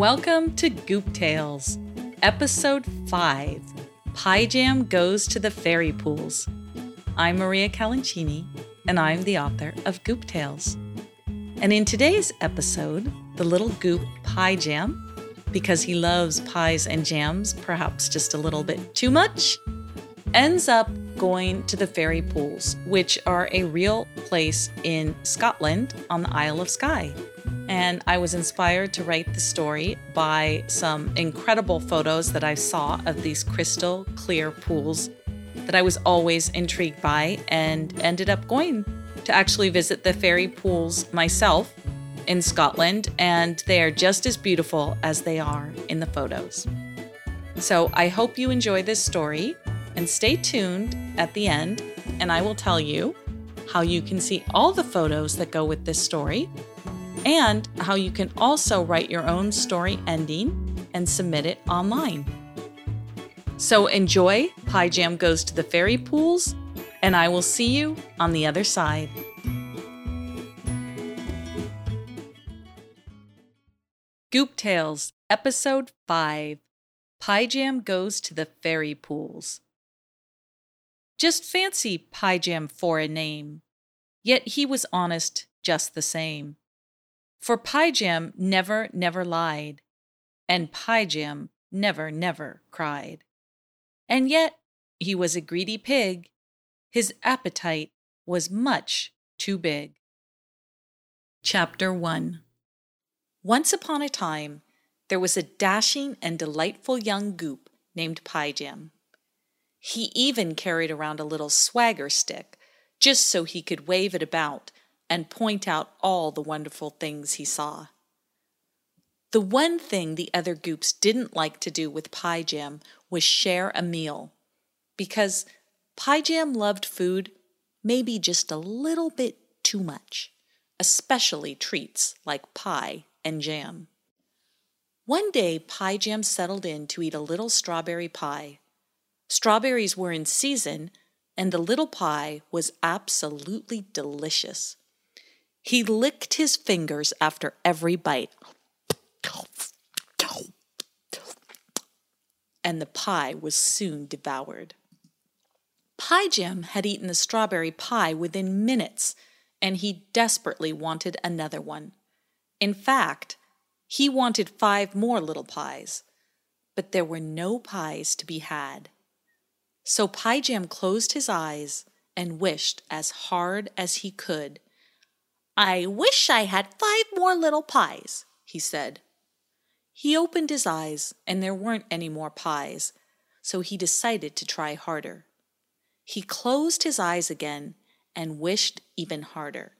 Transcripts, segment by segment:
Welcome to Goop Tales, Episode 5 Pie Jam Goes to the Fairy Pools. I'm Maria Calancini, and I'm the author of Goop Tales. And in today's episode, the little goop Pie Jam, because he loves pies and jams, perhaps just a little bit too much, ends up going to the fairy pools, which are a real place in Scotland on the Isle of Skye. And I was inspired to write the story by some incredible photos that I saw of these crystal clear pools that I was always intrigued by and ended up going to actually visit the fairy pools myself in Scotland, and they are just as beautiful as they are in the photos. So I hope you enjoy this story and stay tuned at the end, and I will tell you how you can see all the photos that go with this story and how you can also write your own story ending and submit it online. So enjoy Pie Jam Goes to the Fairy Pools, and I will see you on the other side. Goop Tales, Episode 5 Pie Jam Goes to the Fairy Pools. Just fancy Pie Jam for a name, yet he was honest just the same. For Jam never, never lied, and Jam never, never cried. And yet he was a greedy pig. His appetite was much too big. Chapter 1 Once upon a time, there was a dashing and delightful young goop named Jam. He even carried around a little swagger stick, just so he could wave it about and point out all the wonderful things he saw. The one thing the other goops didn't like to do with Pie Jam was share a meal, because Pie Jam loved food maybe just a little bit too much, especially treats like pie and jam. One day, Pie Jam settled in to eat a little strawberry pie Strawberries were in season, and the little pie was absolutely delicious. He licked his fingers after every bite. And the pie was soon devoured. Pie Jam had eaten the strawberry pie within minutes, and he desperately wanted another one. In fact, he wanted five more little pies, but there were no pies to be had. So Pie Jam closed his eyes and wished as hard as he could. I wish I had five more little pies, he said. He opened his eyes, and there weren't any more pies, so he decided to try harder. He closed his eyes again and wished even harder.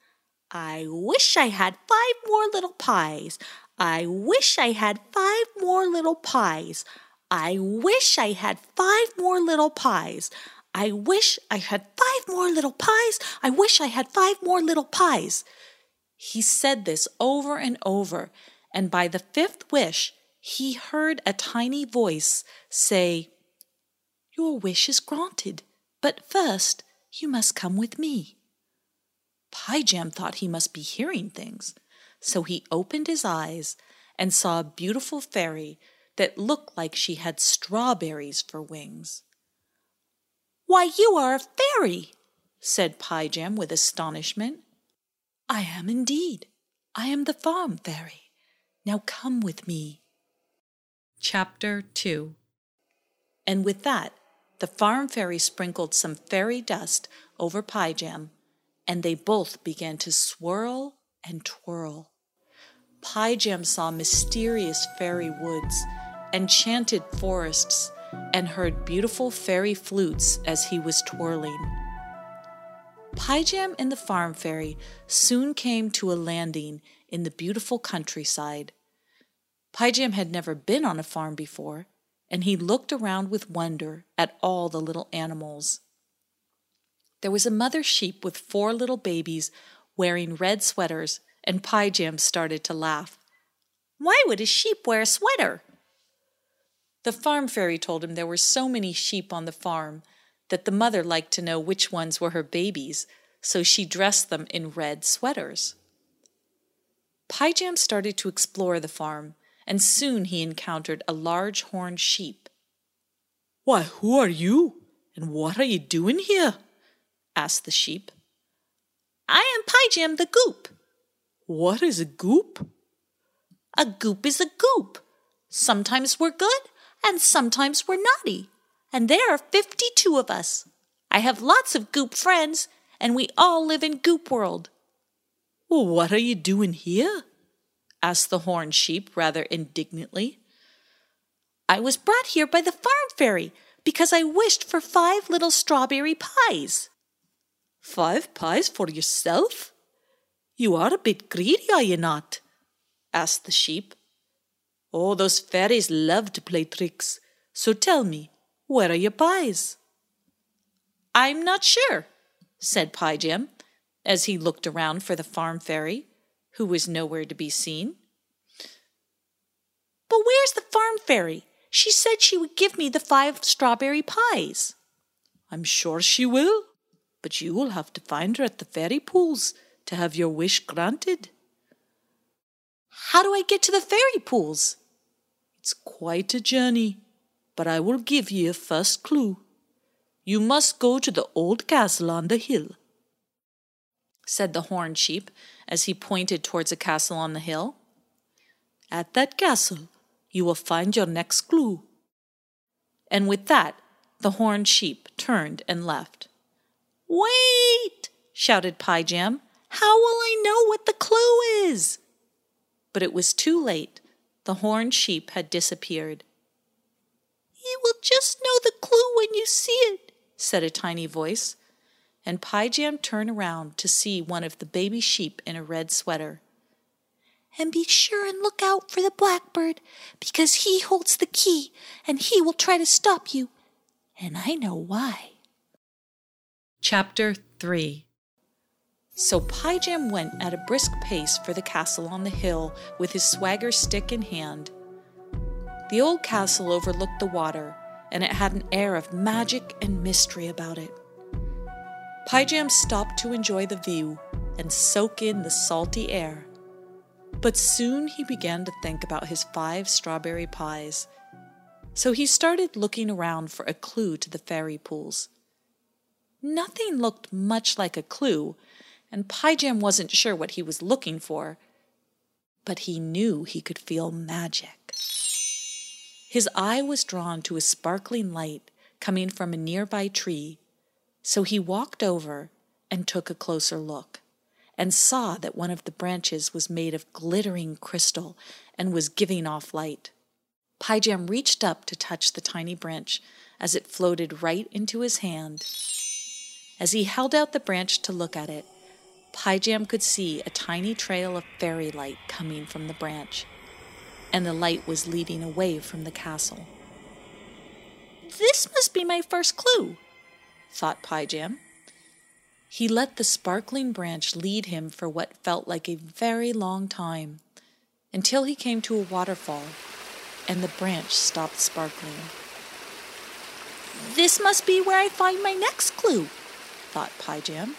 I wish I had five more little pies. I wish I had five more little pies. I wish I had five more little pies. I wish I had five more little pies. I wish I had five more little pies. He said this over and over, and by the fifth wish, he heard a tiny voice say, Your wish is granted, but first you must come with me. Pie thought he must be hearing things, so he opened his eyes and saw a beautiful fairy that looked like she had strawberries for wings. Why, you are a fairy, said Pie with astonishment. I am indeed. I am the farm fairy. Now come with me. Chapter 2 And with that, the farm fairy sprinkled some fairy dust over Pie Jam, and they both began to swirl and twirl. Pie Jam saw mysterious fairy woods enchanted forests and heard beautiful fairy flutes as he was twirling. Pie Jam and the farm fairy soon came to a landing in the beautiful countryside. Pie Jam had never been on a farm before, and he looked around with wonder at all the little animals. There was a mother sheep with four little babies wearing red sweaters, and Pie Jam started to laugh. Why would a sheep wear a sweater? The farm fairy told him there were so many sheep on the farm that the mother liked to know which ones were her babies, so she dressed them in red sweaters. Pie Jam started to explore the farm, and soon he encountered a large horned sheep. Why, who are you, and what are you doing here? asked the sheep. I am Piejam the Goop. What is a goop? A goop is a goop. Sometimes we're good, and sometimes we're naughty. And there are 52 of us. I have lots of goop friends, and we all live in Goop World. What are you doing here? asked the horned sheep rather indignantly. I was brought here by the farm fairy because I wished for five little strawberry pies. Five pies for yourself? You are a bit greedy, are you not? asked the sheep. Oh, those fairies love to play tricks. So tell me, where are your pies? I'm not sure, said Pie Jam, as he looked around for the farm fairy, who was nowhere to be seen. But where's the farm fairy? She said she would give me the five strawberry pies. I'm sure she will, but you will have to find her at the fairy pools to have your wish granted. How do I get to the fairy pools? It's quite a journey, but I will give you a first clue. You must go to the old castle on the hill, said the horned sheep as he pointed towards a castle on the hill. At that castle, you will find your next clue. And with that, the horned sheep turned and left. Wait! shouted Piejam. How will I know what the clue is? But it was too late. The horned sheep had disappeared. You will just know the clue when you see it, said a tiny voice. And Piejam turned around to see one of the baby sheep in a red sweater. And be sure and look out for the blackbird, because he holds the key and he will try to stop you. And I know why. Chapter 3 So Piejam went at a brisk pace for the castle on the hill with his swagger stick in hand. The old castle overlooked the water, and it had an air of magic and mystery about it. Piejam stopped to enjoy the view and soak in the salty air. But soon he began to think about his five strawberry pies. So he started looking around for a clue to the fairy pools. Nothing looked much like a clue, and Piejam wasn't sure what he was looking for, but he knew he could feel magic. His eye was drawn to a sparkling light coming from a nearby tree, so he walked over and took a closer look and saw that one of the branches was made of glittering crystal and was giving off light. Piejam reached up to touch the tiny branch as it floated right into his hand. As he held out the branch to look at it, Piejam could see a tiny trail of fairy light coming from the branch, and the light was leading away from the castle. This must be my first clue, thought Piejam. He let the sparkling branch lead him for what felt like a very long time, until he came to a waterfall, and the branch stopped sparkling. This must be where I find my next clue, thought Piejam.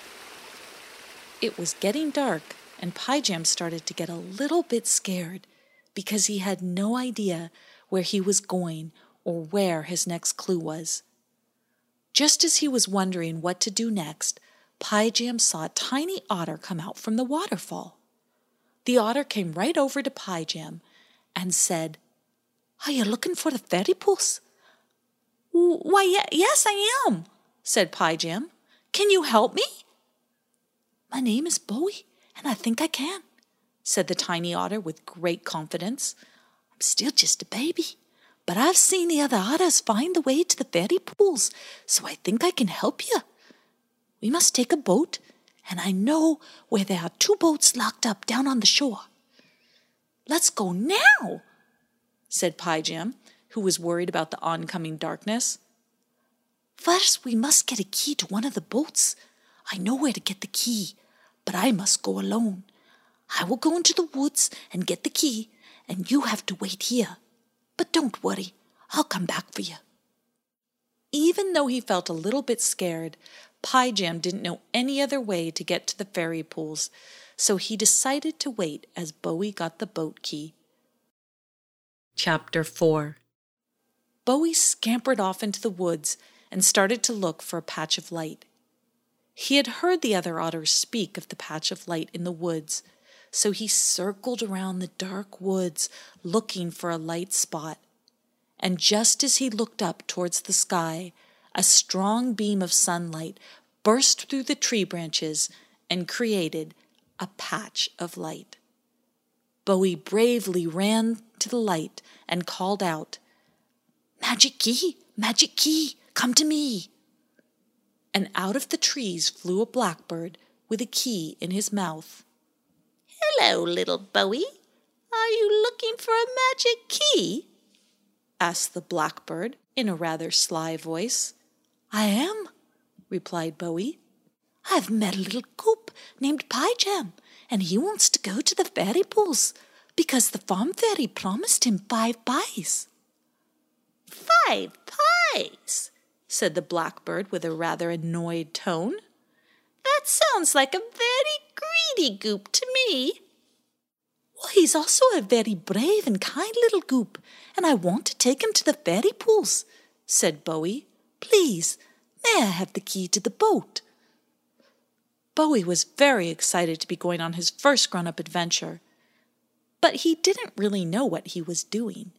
It was getting dark, and Piejam started to get a little bit scared because he had no idea where he was going or where his next clue was. Just as he was wondering what to do next, Piejam saw a tiny otter come out from the waterfall. The otter came right over to Piejam and said, Are you looking for the fairy pools? Why, yes, I am, said Piejam. Can you help me? My name is Bowie, and I think I can, said the tiny otter with great confidence. I'm still just a baby, but I've seen the other otters find the way to the fairy pools, so I think I can help you. We must take a boat, and I know where there are two boats locked up down on the shore. Let's go now, said Piejam, who was worried about the oncoming darkness. First, we must get a key to one of the boats. I know where to get the key, but I must go alone. I will go into the woods and get the key, and you have to wait here. But don't worry, I'll come back for you. Even though he felt a little bit scared, Pie Jam didn't know any other way to get to the fairy pools, so he decided to wait as Bowie got the boat key. Chapter 4 Bowie scampered off into the woods and started to look for a patch of light. He had heard the other otters speak of the patch of light in the woods, so he circled around the dark woods looking for a light spot. And just as he looked up towards the sky, a strong beam of sunlight burst through the tree branches and created a patch of light. Bowie bravely ran to the light and called out, Magic key, magic key, come to me. And out of the trees flew a blackbird with a key in his mouth. Hello, little Bowie. Are you looking for a magic key? asked the blackbird in a rather sly voice. I am, replied Bowie. I've met a little goop named Pie Jam, and he wants to go to the fairy pools because the farm fairy promised him five pies. Five pies, said the blackbird with a rather annoyed tone. That sounds like a very greedy goop to me. He's also a very brave and kind little goop, and I want to take him to the fairy pools, said Bowie. Please, may I have the key to the boat? Bowie was very excited to be going on his first grown up adventure, but he didn't really know what he was doing.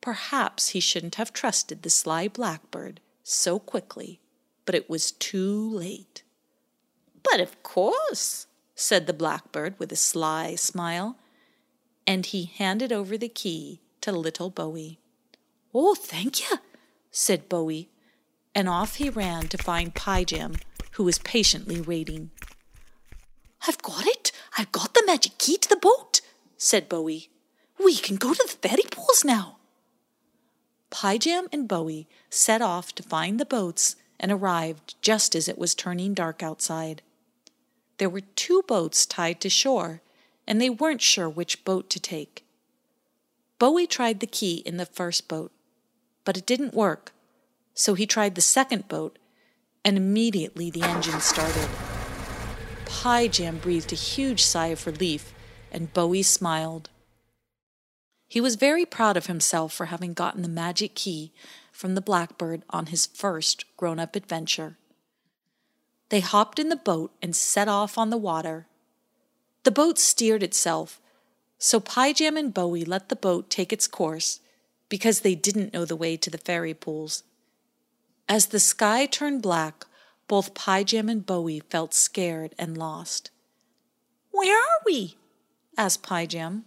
Perhaps he shouldn't have trusted the sly blackbird so quickly, but it was too late. But of course, said the blackbird with a sly smile, and he handed over the key to little Bowie. Oh, thank you, said Bowie, and off he ran to find Pie Jam, who was patiently waiting. I've got it! I've got the magic key to the boat, said Bowie. We can go to the fairy pools now. Pie Jam and Bowie set off to find the boats and arrived just as it was turning dark outside. There were two boats tied to shore, and they weren't sure which boat to take. Bowie tried the key in the first boat, but it didn't work, so he tried the second boat, and immediately the engine started. Pie Jam breathed a huge sigh of relief, and Bowie smiled. He was very proud of himself for having gotten the magic key from the blackbird on his first grown up adventure. They hopped in the boat and set off on the water. The boat steered itself, so Pie Jam and Bowie let the boat take its course because they didn't know the way to the fairy pools. As the sky turned black, both Pie Jam and Bowie felt scared and lost. Where are we? asked Pie Jam.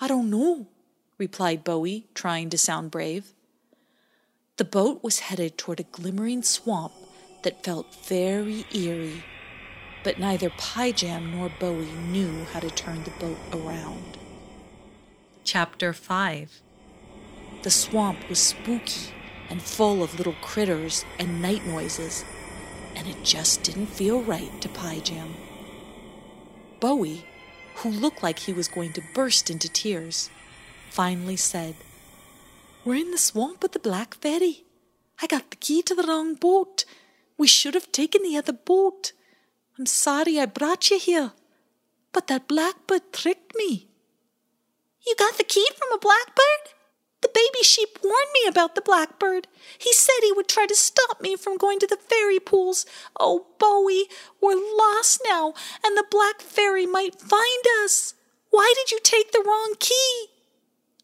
I don't know, replied Bowie, trying to sound brave. The boat was headed toward a glimmering swamp that felt very eerie, but neither Pie Jam nor Bowie knew how to turn the boat around. Chapter 5 The swamp was spooky and full of little critters and night noises, and it just didn't feel right to Pie Jam. Bowie, who looked like he was going to burst into tears, finally said, We're in the swamp with the Black Fairy. I got the key to the wrong boat. We should have taken the other boat. I'm sorry I brought you here, but that blackbird tricked me. You got the key from a blackbird? The baby sheep warned me about the blackbird. He said he would try to stop me from going to the fairy pools. Oh, Bowie, we're lost now, and the black fairy might find us. Why did you take the wrong key?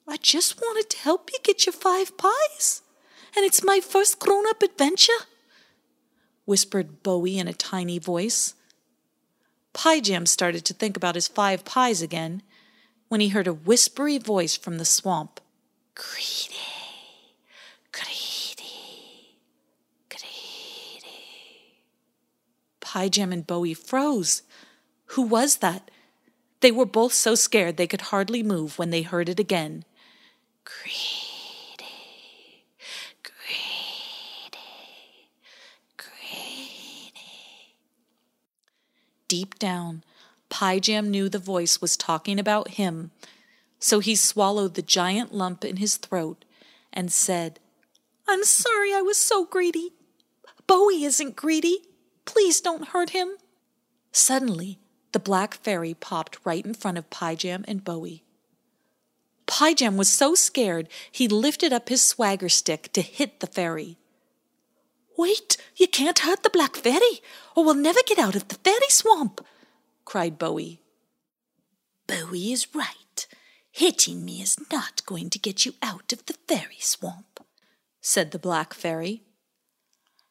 I just wanted to help you get your five pies, and it's my first grown up adventure, whispered Bowie in a tiny voice. Pie Jam started to think about his five pies again when he heard a whispery voice from the swamp. Greedy, greedy, greedy. Pie Jam and Bowie froze. Who was that? They were both so scared they could hardly move when they heard it again. Greedy, Deep down, Pie Jam knew the voice was talking about him so he swallowed the giant lump in his throat and said, I'm sorry I was so greedy. Bowie isn't greedy. Please don't hurt him. Suddenly, the black fairy popped right in front of Pie Jam and Bowie. Pie Jam was so scared he lifted up his swagger stick to hit the fairy. Wait, you can't hurt the Black Fairy, or we'll never get out of the fairy swamp, cried Bowie. Bowie is right. Hitting me is not going to get you out of the fairy swamp, said the Black Fairy.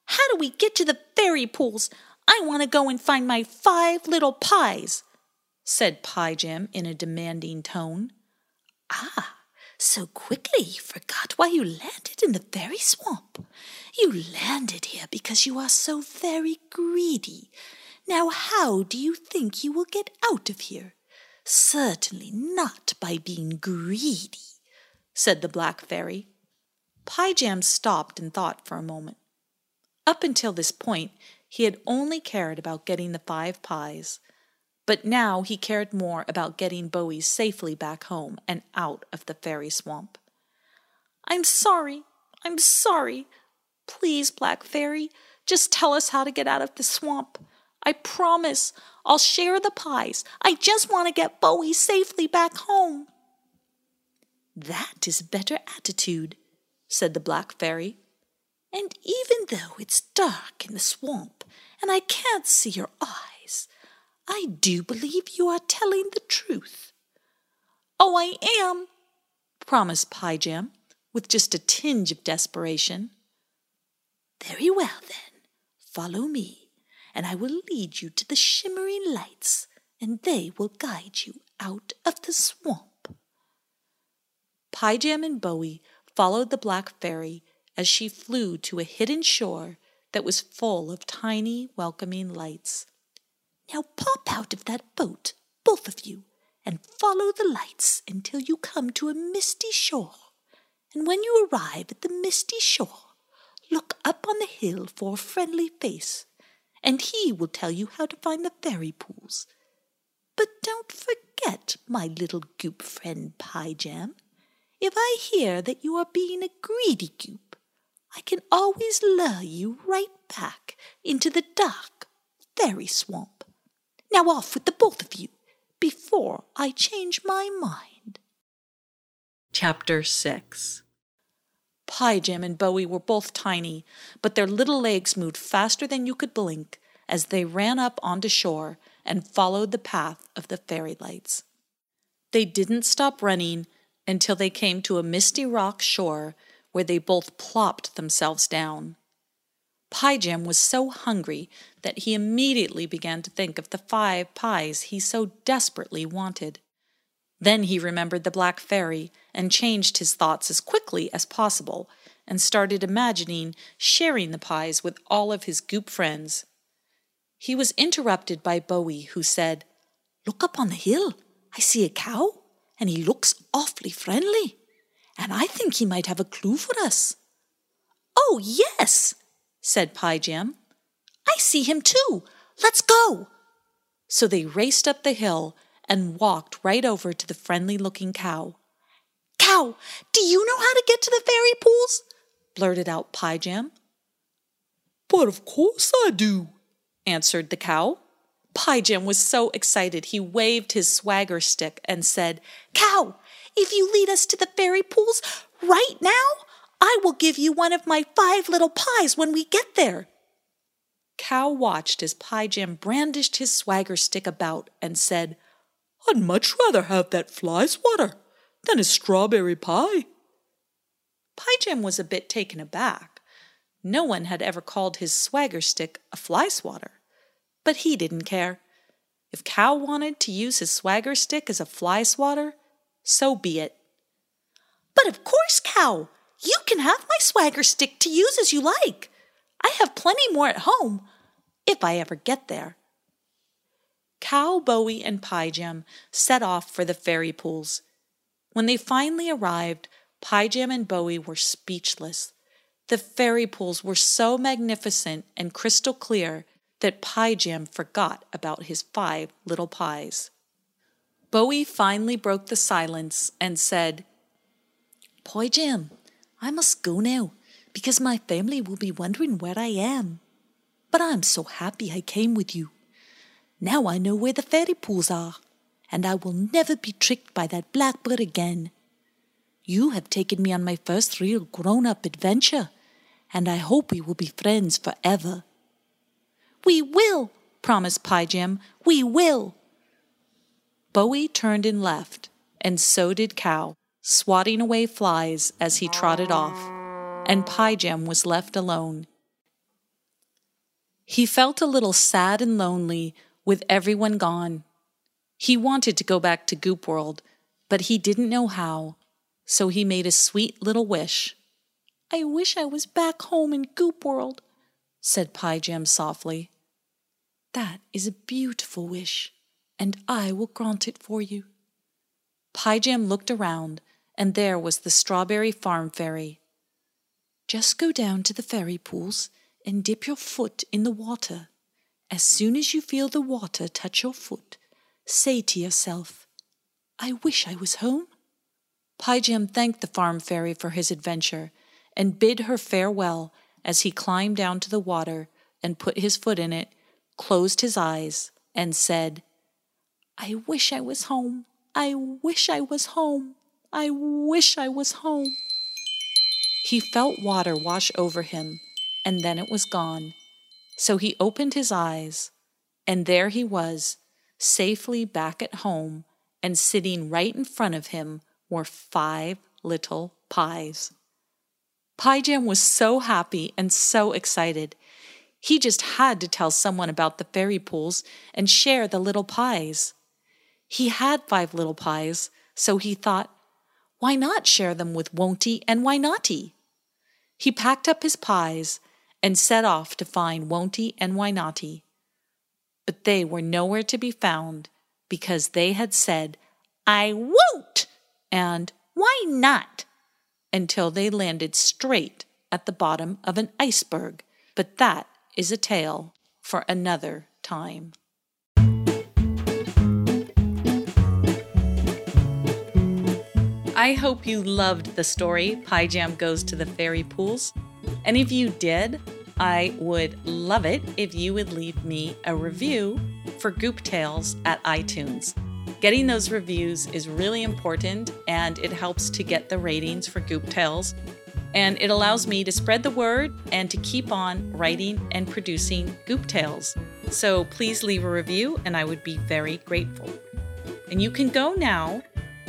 How do we get to the fairy pools? I want to go and find my five little pies, said Pie Jam in a demanding tone. Ah, so quickly you forgot why you landed in the fairy swamp. You landed here because you are so very greedy. Now, how do you think you will get out of here? Certainly not by being greedy, said the Black Fairy. Pie stopped and thought for a moment. Up until this point, he had only cared about getting the five pies. But now he cared more about getting Bowie safely back home and out of the fairy swamp. I'm sorry. I'm sorry. Please, Black Fairy, just tell us how to get out of the swamp. I promise I'll share the pies. I just want to get Bowie safely back home. That is a better attitude, said the Black Fairy. And even though it's dark in the swamp and I can't see your eyes, I do believe you are telling the truth. Oh, I am, promised Pie Jam with just a tinge of desperation. Very well, then. Follow me, and I will lead you to the shimmering lights, and they will guide you out of the swamp. Pie Jam and Bowie followed the Black Fairy as she flew to a hidden shore that was full of tiny, welcoming lights. Now pop out of that boat, both of you, and follow the lights until you come to a misty shore. And when you arrive at the misty shore, look up on the hill for a friendly face, and he will tell you how to find the fairy pools. But don't forget, my little goop friend Pie Jam, if I hear that you are being a greedy goop, I can always lure you right back into the dark fairy swamp. Now off with the both of you before I change my mind. Chapter 6 Pie Jam and Bowie were both tiny, but their little legs moved faster than you could blink as they ran up onto shore and followed the path of the fairy lights. They didn't stop running until they came to a misty rock shore where they both plopped themselves down. Pie Jam was so hungry that he immediately began to think of the five pies he so desperately wanted. Then he remembered the Black Fairy and changed his thoughts as quickly as possible and started imagining sharing the pies with all of his goop friends. He was interrupted by Bowie, who said, Look up on the hill. I see a cow, and he looks awfully friendly. And I think he might have a clue for us. Oh, yes, said Pie Jam. I see him too. Let's go. So they raced up the hill and walked right over to the friendly looking cow. Cow, do you know how to get to the fairy pools? blurted out Pie Jam. But of course I do, answered the cow. Pie Jam was so excited he waved his swagger stick and said, Cow, if you lead us to the fairy pools right now, I will give you one of my five little pies when we get there. Cow watched as Pie Jam brandished his swagger stick about and said, I'd much rather have that fly swatter than a strawberry pie. Pie Jam was a bit taken aback. No one had ever called his swagger stick a fly swatter, but he didn't care. If Cow wanted to use his swagger stick as a fly swatter, so be it. But of course, Cow, you can have my swagger stick to use as you like. I have plenty more at home, if I ever get there. Cow, Bowie, and Pie Jam set off for the fairy pools. When they finally arrived, Pie Jam and Bowie were speechless. The fairy pools were so magnificent and crystal clear that Pie Jam forgot about his five little pies. Bowie finally broke the silence and said, Pie Jam, I must go now, because my family will be wondering where I am. But I'm so happy I came with you. Now I know where the fairy pools are, and I will never be tricked by that blackbird again. You have taken me on my first real grown up adventure, and I hope we will be friends forever. We will, promised Pie Jam. We will. Bowie turned and left, and so did Cow, swatting away flies as he trotted off, and Pie Jam was left alone. He felt a little sad and lonely with everyone gone. He wanted to go back to Goop World, but he didn't know how, so he made a sweet little wish. I wish I was back home in Goop World, said Pie Jam softly. That is a beautiful wish, and I will grant it for you. Pie Jam looked around, and there was the Strawberry Farm Fairy. Just go down to the fairy pools and dip your foot in the water. As soon as you feel the water touch your foot, say to yourself, I wish I was home. Pie Jam thanked the farm fairy for his adventure and bid her farewell as he climbed down to the water and put his foot in it, closed his eyes, and said, I wish I was home. I wish I was home. I wish I was home. He felt water wash over him, and then it was gone. So he opened his eyes, and there he was, safely back at home, and sitting right in front of him were five little pies. Pie Jam was so happy and so excited. He just had to tell someone about the fairy pools and share the little pies. He had five little pies, so he thought, why not share them with Won'ty and Why Notty? He packed up his pies and set off to find Won'ty and Why Notty. But they were nowhere to be found because they had said, I won't and why not until they landed straight at the bottom of an iceberg. But that is a tale for another time. I hope you loved the story Pie Jam Goes to the Fairy Pools. And if you did, I would love it if you would leave me a review for Goop Tales at iTunes. Getting those reviews is really important and it helps to get the ratings for Goop Tales. And it allows me to spread the word and to keep on writing and producing Goop Tales. So please leave a review and I would be very grateful. And you can go now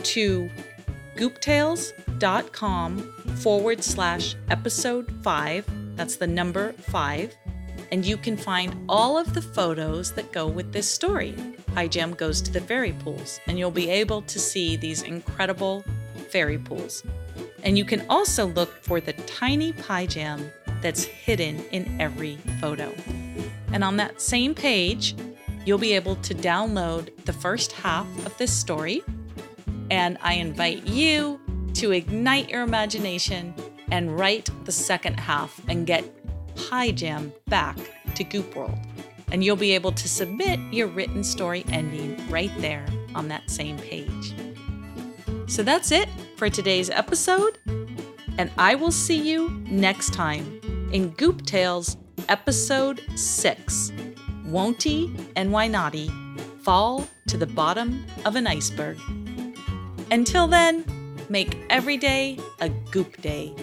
to gooptales.com forward slash episode 5. That's the number 5. And you can find all of the photos that go with this story. Pie Jam goes to the fairy pools, and you'll be able to see these incredible fairy pools. And you can also look for the tiny Pie Jam that's hidden in every photo. And on that same page, you'll be able to download the first half of this story. And I invite you to ignite your imagination and write the second half and get Pie Jam back to Goop World and you'll be able to submit your written story ending right there on that same page. So that's it for today's episode, and I will see you next time in Goop Tales episode 6 Won'ty and Why Fall to the Bottom of an Iceberg. Until then, make every day a Goop Day.